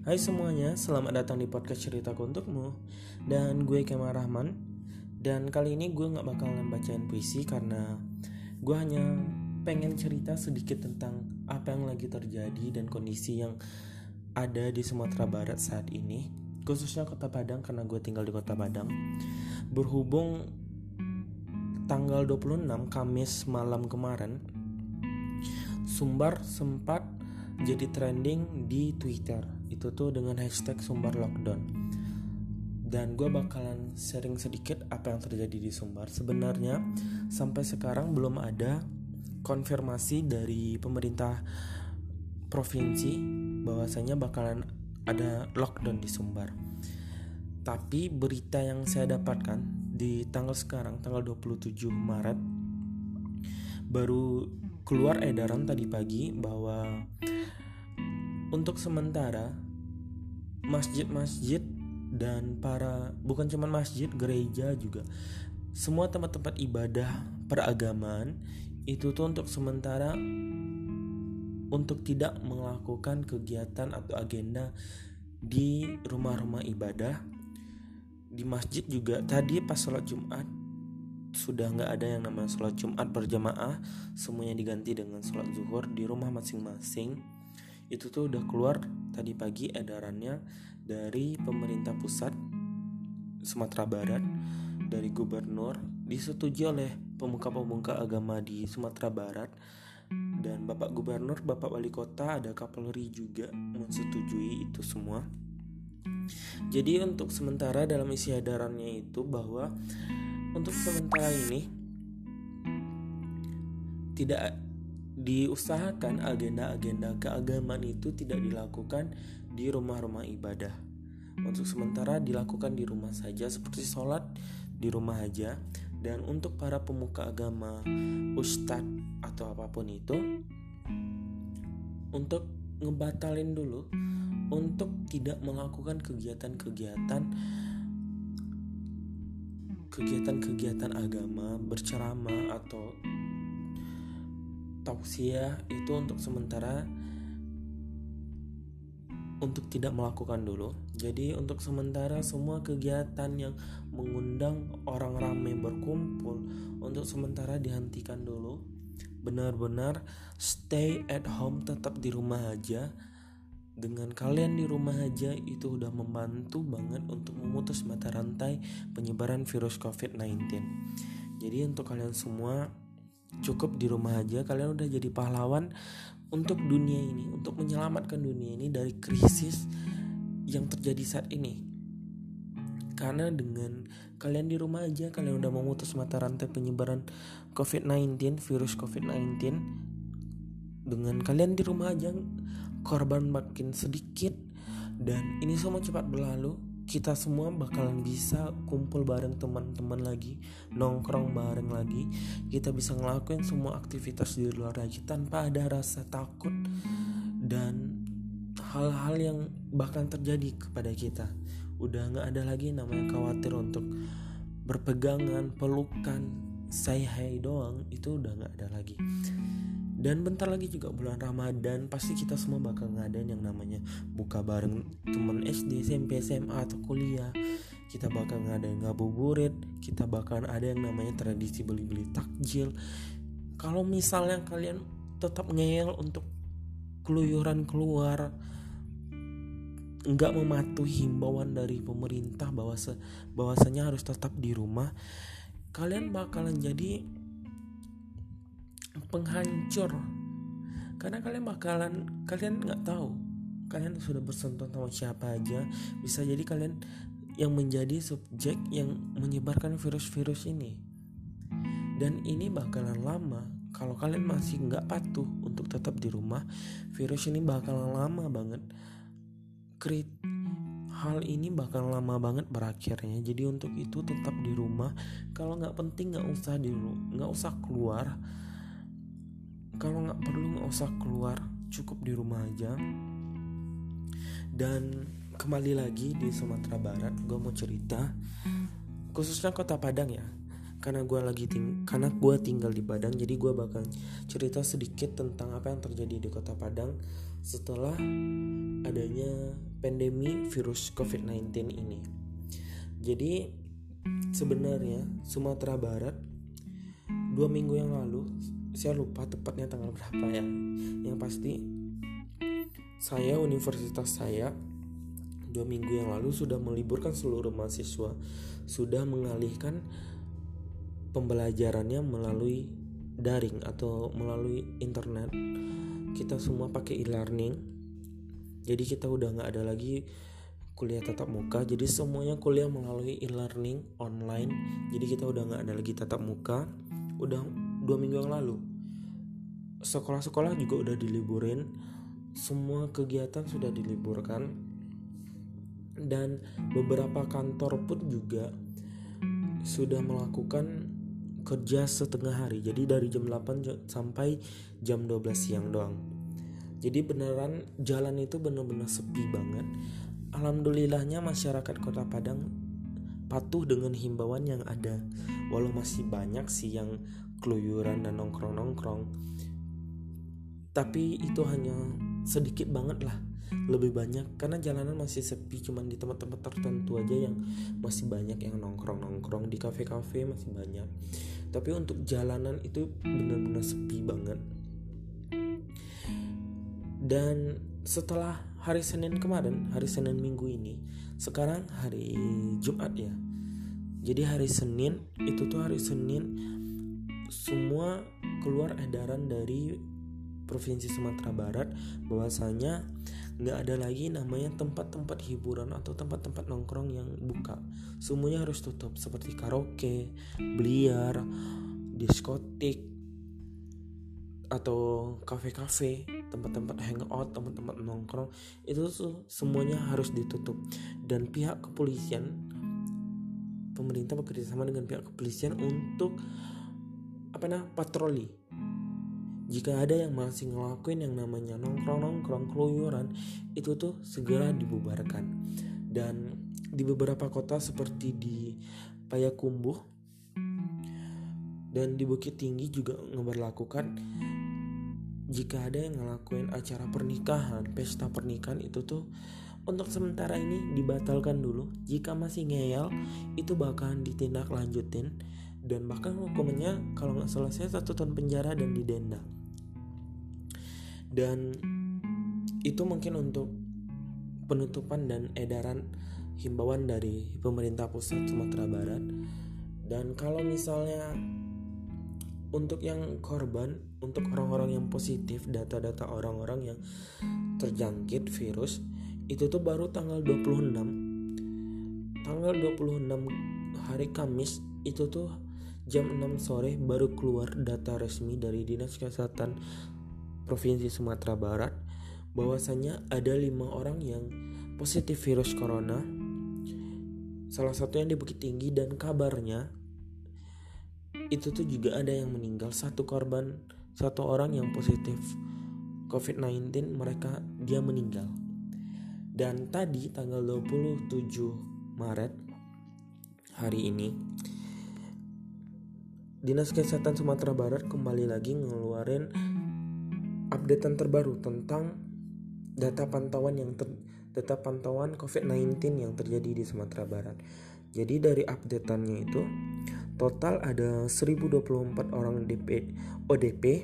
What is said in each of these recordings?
Hai semuanya, selamat datang di podcast ceritaku untukmu. Dan gue Kemal Rahman. Dan kali ini gue gak bakalan bacain puisi karena Gue hanya pengen cerita sedikit tentang apa yang lagi terjadi dan kondisi yang ada di Sumatera Barat saat ini. Khususnya kota Padang karena gue tinggal di kota Padang. Berhubung tanggal 26 Kamis malam kemarin Sumbar sempat jadi trending di Twitter itu tuh dengan hashtag Sumbar Lockdown. Dan gue bakalan sharing sedikit apa yang terjadi di Sumbar. Sebenarnya sampai sekarang belum ada konfirmasi dari pemerintah provinsi bahwasanya bakalan ada lockdown di Sumbar. Tapi berita yang saya dapatkan di tanggal sekarang tanggal 27 Maret baru keluar edaran tadi pagi bahwa untuk sementara masjid-masjid dan para bukan cuma masjid, gereja juga. Semua tempat-tempat ibadah peragamaan itu tuh untuk sementara untuk tidak melakukan kegiatan atau agenda di rumah-rumah ibadah. Di masjid juga tadi pas sholat Jumat sudah nggak ada yang namanya sholat Jumat berjamaah. Semuanya diganti dengan sholat zuhur di rumah masing-masing itu tuh udah keluar tadi pagi edarannya dari pemerintah pusat Sumatera Barat dari gubernur disetujui oleh pemuka-pemuka agama di Sumatera Barat dan Bapak Gubernur, Bapak Wali Kota, ada Kapolri juga menyetujui itu semua. Jadi untuk sementara dalam isi edarannya itu bahwa untuk sementara ini tidak diusahakan agenda-agenda keagamaan itu tidak dilakukan di rumah-rumah ibadah. Untuk sementara dilakukan di rumah saja seperti sholat di rumah aja dan untuk para pemuka agama, ustadz atau apa pun itu untuk ngebatalin dulu untuk tidak melakukan kegiatan-kegiatan kegiatan-kegiatan agama berceramah atau tausiah itu untuk sementara untuk tidak melakukan dulu. Jadi untuk sementara semua kegiatan yang mengundang orang ramai berkumpul untuk sementara dihentikan dulu. Benar-benar stay at home tetap di rumah aja. Dengan kalian di rumah aja itu udah membantu banget untuk memutus mata rantai penyebaran virus COVID-19. Jadi untuk kalian semua cukup di rumah aja kalian udah jadi pahlawan untuk dunia ini untuk menyelamatkan dunia ini dari krisis yang terjadi saat ini. Karena dengan kalian di rumah aja kalian udah memutus mata rantai penyebaran COVID-19 virus COVID-19 dengan kalian di rumah aja korban makin sedikit dan ini semua cepat berlalu kita semua bakalan bisa kumpul bareng teman-teman lagi, nongkrong bareng lagi. Kita bisa ngelakuin semua aktivitas di luar lagi tanpa ada rasa takut dan hal-hal yang bahkan terjadi kepada kita. Udah nggak ada lagi namanya khawatir untuk berpegangan, pelukan, say hi doang itu udah nggak ada lagi. Dan bentar lagi juga bulan Ramadan Pasti kita semua bakal ngadain yang namanya Buka bareng temen SD, SMP, SMA, atau kuliah. Kita bakal ngadain ngabuburit Kita bakal ada yang namanya tradisi beli-beli takjil. Kalau misalnya kalian tetap ngeyel untuk keluyuran keluar nggak mematuhi himbauan dari pemerintah bahwa bahwasanya harus tetap di rumah kalian bakalan jadi penghancur. Karena kalian bakalan kalian nggak tahu kalian sudah bersentuh sama siapa aja. Bisa jadi kalian yang menjadi subjek yang menyebarkan virus-virus ini. Dan ini bakalan lama. Kalau kalian masih nggak patuh untuk tetap di rumah virus ini bakalan lama banget. Krit hal ini bakal lama banget berakhirnya. Jadi untuk itu tetap di rumah. Kalau nggak penting nggak usah di nggak usah keluar kalau nggak perlu nggak usah keluar cukup di rumah aja. Dan kembali lagi di Sumatera Barat gue mau cerita. Khususnya kota Padang ya. Karena gue lagi ting karena gue tinggal di Padang jadi gue bakal cerita sedikit tentang apa yang terjadi di kota Padang setelah adanya pandemi virus COVID-19 ini. Jadi sebenarnya Sumatera Barat dua minggu yang lalu saya lupa tepatnya tanggal berapa ya. Yang pasti saya universitas saya dua minggu yang lalu sudah meliburkan seluruh mahasiswa. Sudah mengalihkan pembelajarannya melalui daring atau melalui internet. Kita semua pakai e-learning. Jadi kita udah nggak ada lagi kuliah tatap muka. Jadi semuanya kuliah melalui e-learning online. Jadi kita udah nggak ada lagi tatap muka. Udah dua minggu yang lalu sekolah-sekolah juga udah diliburin. Semua kegiatan sudah diliburkan. Dan beberapa kantor pun juga sudah melakukan kerja setengah hari. Jadi dari jam 8 sampai jam 12 siang doang. Jadi beneran jalan itu bener-bener sepi banget. Alhamdulillahnya masyarakat kota Padang patuh dengan himbauan yang ada. Walau masih banyak sih yang keluyuran dan nongkrong-nongkrong tapi itu hanya sedikit banget lah lebih banyak. Karena jalanan masih sepi cuman di tempat-tempat tertentu aja yang masih banyak yang nongkrong-nongkrong di kafe-kafe masih banyak. Tapi untuk jalanan itu benar-benar sepi banget. Dan setelah hari Senin kemarin hari Senin minggu ini sekarang hari Jumat ya. Jadi hari Senin itu tuh hari Senin semua keluar edaran dari Provinsi Sumatera Barat bahwasanya nggak ada lagi namanya tempat-tempat hiburan atau tempat-tempat nongkrong yang buka. Semuanya harus tutup seperti karaoke, biliar, diskotik atau kafe-kafe, tempat-tempat hangout, tempat-tempat nongkrong. Itu tuh semuanya harus ditutup. Dan pihak kepolisian pemerintah bekerja sama dengan pihak kepolisian untuk apa nah patroli jika ada yang masih ngelakuin yang namanya nongkrong-nongkrong keluyuran itu tuh segera dibubarkan. Dan di beberapa kota seperti di Payakumbuh dan di Bukit Tinggi juga ngeberlakukan. Jika ada yang ngelakuin acara pernikahan, pesta pernikahan itu tuh untuk sementara ini dibatalkan dulu. Jika masih ngeyel, itu bakalan ditindaklanjutin. Dan bahkan hukumannya kalau nggak selesai satu tahun penjara dan didenda dan itu mungkin untuk penutupan dan edaran himbauan dari pemerintah pusat Sumatera Barat. Dan kalau misalnya untuk yang korban untuk orang-orang yang positif data-data orang-orang yang terjangkit virus itu tuh baru tanggal 26 tanggal 26 hari Kamis itu tuh jam 6 sore baru keluar data resmi dari Dinas Kesehatan Provinsi Sumatera Barat bahwasanya ada lima orang yang positif virus corona. Salah satu yang di Bukit Tinggi dan kabarnya itu tuh juga ada yang meninggal satu korban satu orang yang positif COVID-19 mereka dia meninggal. Dan tadi tanggal 27 Maret hari ini Dinas Kesehatan Sumatera Barat kembali lagi ngeluarin updatean terbaru tentang data pantauan yang ter, data pantauan COVID-19 yang terjadi di Sumatera Barat. Jadi dari updateannya itu total ada 1024 orang DP, ODP,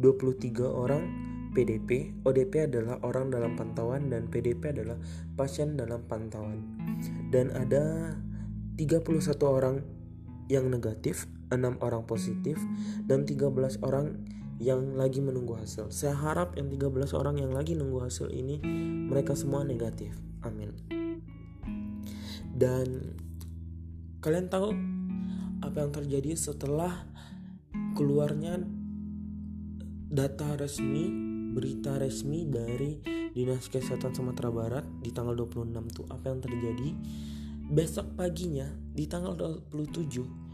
23 orang PDP. ODP adalah orang dalam pantauan dan PDP adalah pasien dalam pantauan. Dan ada 31 orang yang negatif, 6 orang positif dan 13 orang yang lagi menunggu hasil. Saya harap yang 13 orang yang lagi nunggu hasil ini mereka semua negatif. Amin. Dan kalian tahu apa yang terjadi setelah keluarnya data resmi, berita resmi dari Dinas Kesehatan Sumatera Barat di tanggal 26 tuh apa yang terjadi? Besok paginya di tanggal 27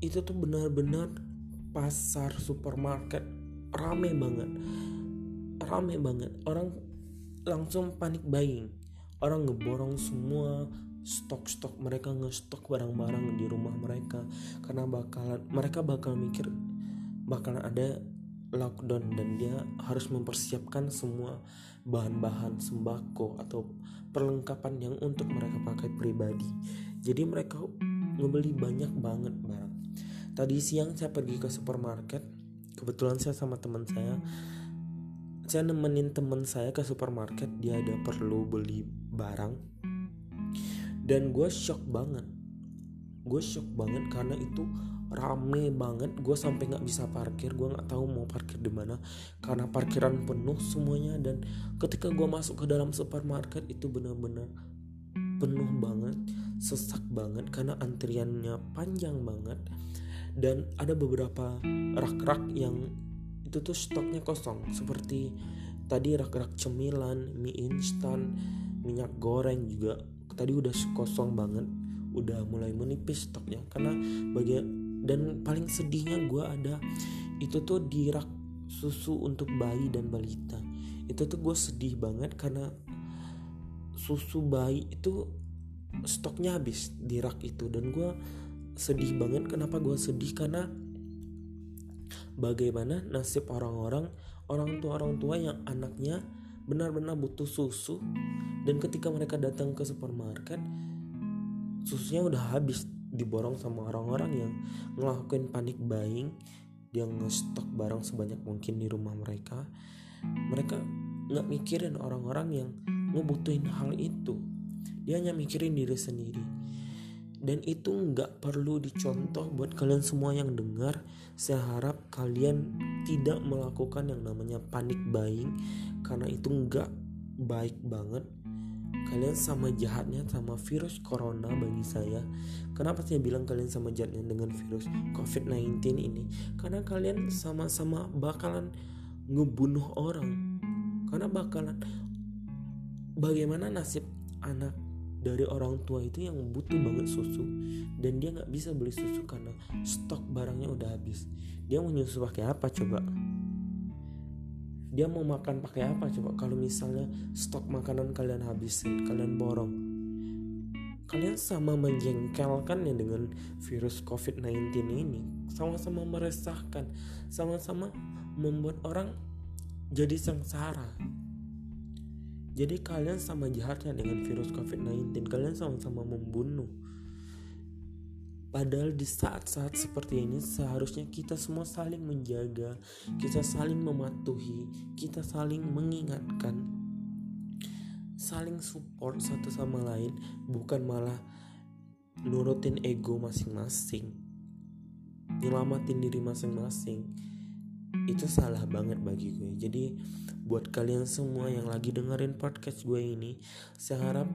itu tuh benar-benar pasar supermarket rame banget rame banget orang langsung panik buying orang ngeborong semua stok-stok mereka ngestok barang-barang di rumah mereka karena bakalan mereka bakal mikir bakalan ada lockdown dan dia harus mempersiapkan semua bahan-bahan sembako atau perlengkapan yang untuk mereka pakai pribadi. Jadi mereka ngebeli banyak banget barang. Tadi siang saya pergi ke supermarket, kebetulan saya sama teman saya. Saya nemenin teman saya ke supermarket, dia ada perlu beli barang. Dan gue shock banget. Gue shock banget karena itu rame banget. Gue sampai nggak bisa parkir. Gue nggak tahu mau parkir di mana. Karena parkiran penuh semuanya. Dan ketika gue masuk ke dalam supermarket itu benar-benar penuh banget. Sesak banget karena antriannya panjang banget dan ada beberapa rak-rak yang itu tuh stoknya kosong. Seperti tadi rak-rak cemilan mie instan minyak goreng juga tadi udah kosong banget. Udah mulai menipis stoknya. Karena bagian dan paling sedihnya gue ada itu tuh di rak susu untuk bayi dan balita. Itu tuh gue sedih banget karena susu bayi itu stoknya habis di rak itu. Dan gue sedih banget. Kenapa gue sedih? Karena bagaimana nasib orang-orang orang tua orang tua yang anaknya benar-benar butuh susu. Dan ketika mereka datang ke supermarket susunya udah habis diborong sama orang-orang yang ngelakuin panik buying. Dia ngestok barang sebanyak mungkin di rumah mereka. Mereka nggak mikirin orang-orang yang ngebutuhin hal itu. Dia hanya mikirin diri sendiri dan itu nggak perlu dicontoh buat kalian semua yang dengar. Saya harap kalian tidak melakukan yang namanya panik buying karena itu nggak baik banget. Kalian sama jahatnya sama virus corona bagi saya. Kenapa saya bilang kalian sama jahatnya dengan virus covid-19 ini? Karena kalian sama-sama bakalan ngebunuh orang. Karena bakalan bagaimana nasib anak dari orang tua itu yang butuh banget susu dan dia nggak bisa beli susu karena stok barangnya udah habis. Dia mau nyusu pakai apa coba? Dia mau makan pakai apa coba kalau misalnya stok makanan kalian habisin kalian borong? Kalian sama menjengkelkan ya dengan virus covid-19 ini. Sama-sama meresahkan sama-sama membuat orang jadi sengsara jadi kalian sama jahatnya dengan virus covid-19 kalian sama-sama membunuh Padahal di saat-saat seperti ini seharusnya kita semua saling menjaga, kita saling mematuhi, kita saling mengingatkan, saling support satu sama lain, bukan malah nurutin ego masing-masing, nyelamatin diri masing-masing. Itu salah banget bagi gue. Jadi buat kalian semua yang lagi dengerin podcast gue ini, saya harap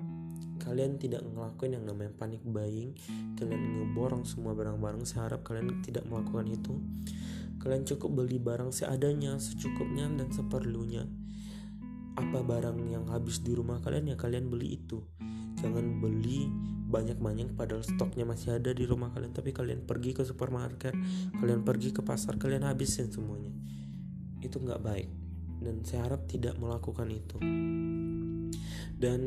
kalian tidak ngelakuin yang namanya panik buying. Kalian ngeborong semua barang-barang saya harap kalian tidak melakukan itu. Kalian cukup beli barang seadanya secukupnya dan seperlunya. Apa barang yang habis di rumah kalian ya kalian beli itu. Jangan beli banyak-banyak padahal stoknya masih ada di rumah kalian. Tapi kalian pergi ke supermarket kalian pergi ke pasar kalian habisin semuanya. Itu nggak baik dan saya harap tidak melakukan itu. Dan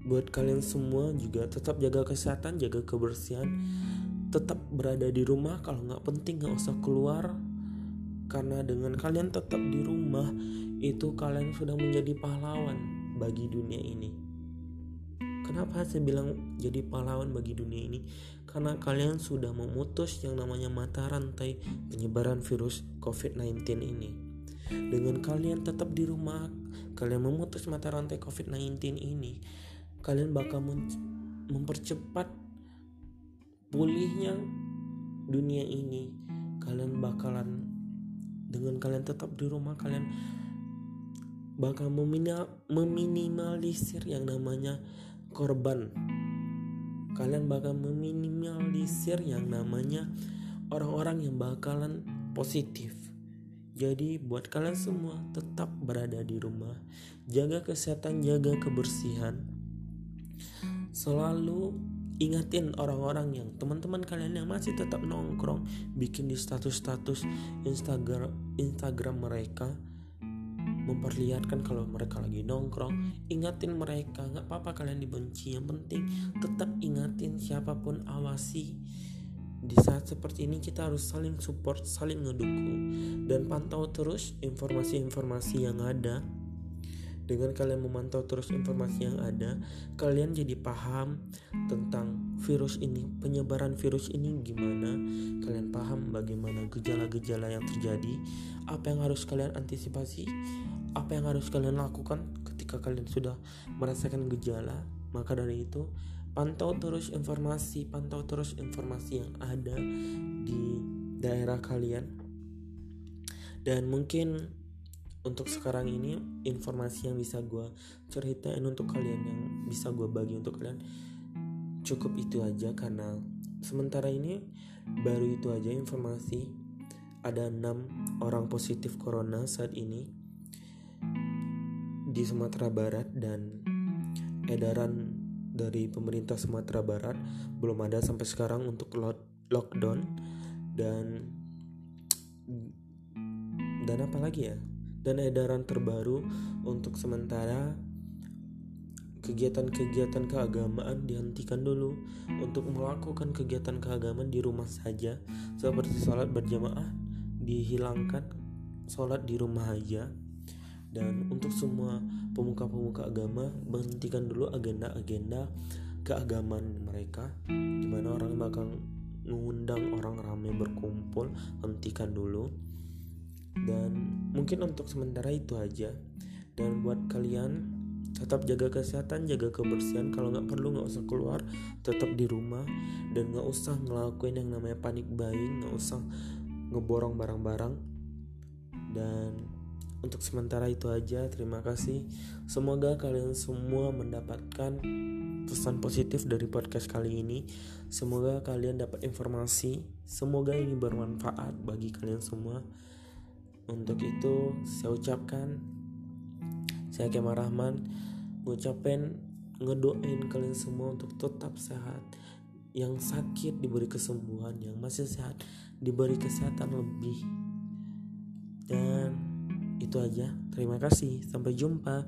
buat kalian semua juga tetap jaga kesehatan jaga kebersihan tetap berada di rumah. Kalau nggak penting nggak usah keluar karena dengan kalian tetap di rumah itu kalian sudah menjadi pahlawan bagi dunia ini kenapa saya bilang jadi pahlawan bagi dunia ini? Karena kalian sudah memutus yang namanya mata rantai penyebaran virus COVID-19 ini. Dengan kalian tetap di rumah kalian memutus mata rantai COVID-19 ini kalian bakal mempercepat pulihnya dunia ini. Kalian bakalan dengan kalian tetap di rumah kalian bakal meminimalisir yang namanya korban. Kalian bakal meminimalisir yang namanya orang-orang yang bakalan positif. Jadi buat kalian semua tetap berada di rumah. Jaga kesehatan jaga kebersihan. Selalu ingatin orang-orang yang teman-teman kalian yang masih tetap nongkrong bikin di status-status Instagram Instagram mereka memperlihatkan kalau mereka lagi nongkrong. Ingatin mereka nggak apa-apa kalian dibenci. Yang penting tetap ingatin siapa pun awasi. Di saat seperti ini kita harus saling support saling ngedukung dan pantau terus informasi-informasi yang ada dengan kalian memantau terus informasi yang ada, kalian jadi paham tentang virus ini, penyebaran virus ini gimana. Kalian paham bagaimana gejala-gejala yang terjadi, apa yang harus kalian antisipasi, apa yang harus kalian lakukan ketika kalian sudah merasakan gejala. Maka dari itu, pantau terus informasi, pantau terus informasi yang ada di daerah kalian. Dan mungkin untuk sekarang ini informasi yang bisa gue ceritain untuk kalian yang bisa gue bagi untuk kalian cukup itu aja karena sementara ini baru itu aja informasi. Ada enam orang positif corona saat ini di Sumatera Barat dan edaran dari pemerintah Sumatera Barat belum ada sampai sekarang untuk lockdown. Dan dan apa lagi ya dan edaran terbaru untuk sementara. Kegiatan-kegiatan keagamaan dihentikan dulu untuk melakukan kegiatan keagamaan di rumah saja seperti sholat berjamaah dihilangkan sholat di rumah aja. Dan untuk semua pemuka-pemuka agama berhentikan dulu agenda-agenda keagamaan mereka di mana orang bakal mengundang orang ramai berkumpul hentikan dulu dan mungkin untuk sementara itu aja. Dan buat kalian tetap jaga kesehatan jaga kebersihan. Kalau nggak perlu nggak usah keluar tetap di rumah. Dan nggak usah ngelakuin yang namanya panik buying nggak usah ngeborong barang-barang. Dan untuk sementara itu aja terima kasih. Semoga kalian semua mendapatkan pesan positif dari podcast kali ini. Semoga kalian dapat informasi. Semoga ini bermanfaat bagi kalian semua untuk itu saya ucapkan saya Kemal Rahman ngucapin ngedoain kalian semua untuk tetap sehat. Yang sakit diberi kesembuhan yang masih sehat diberi kesehatan lebih. Dan itu aja. Terima kasih. Sampai jumpa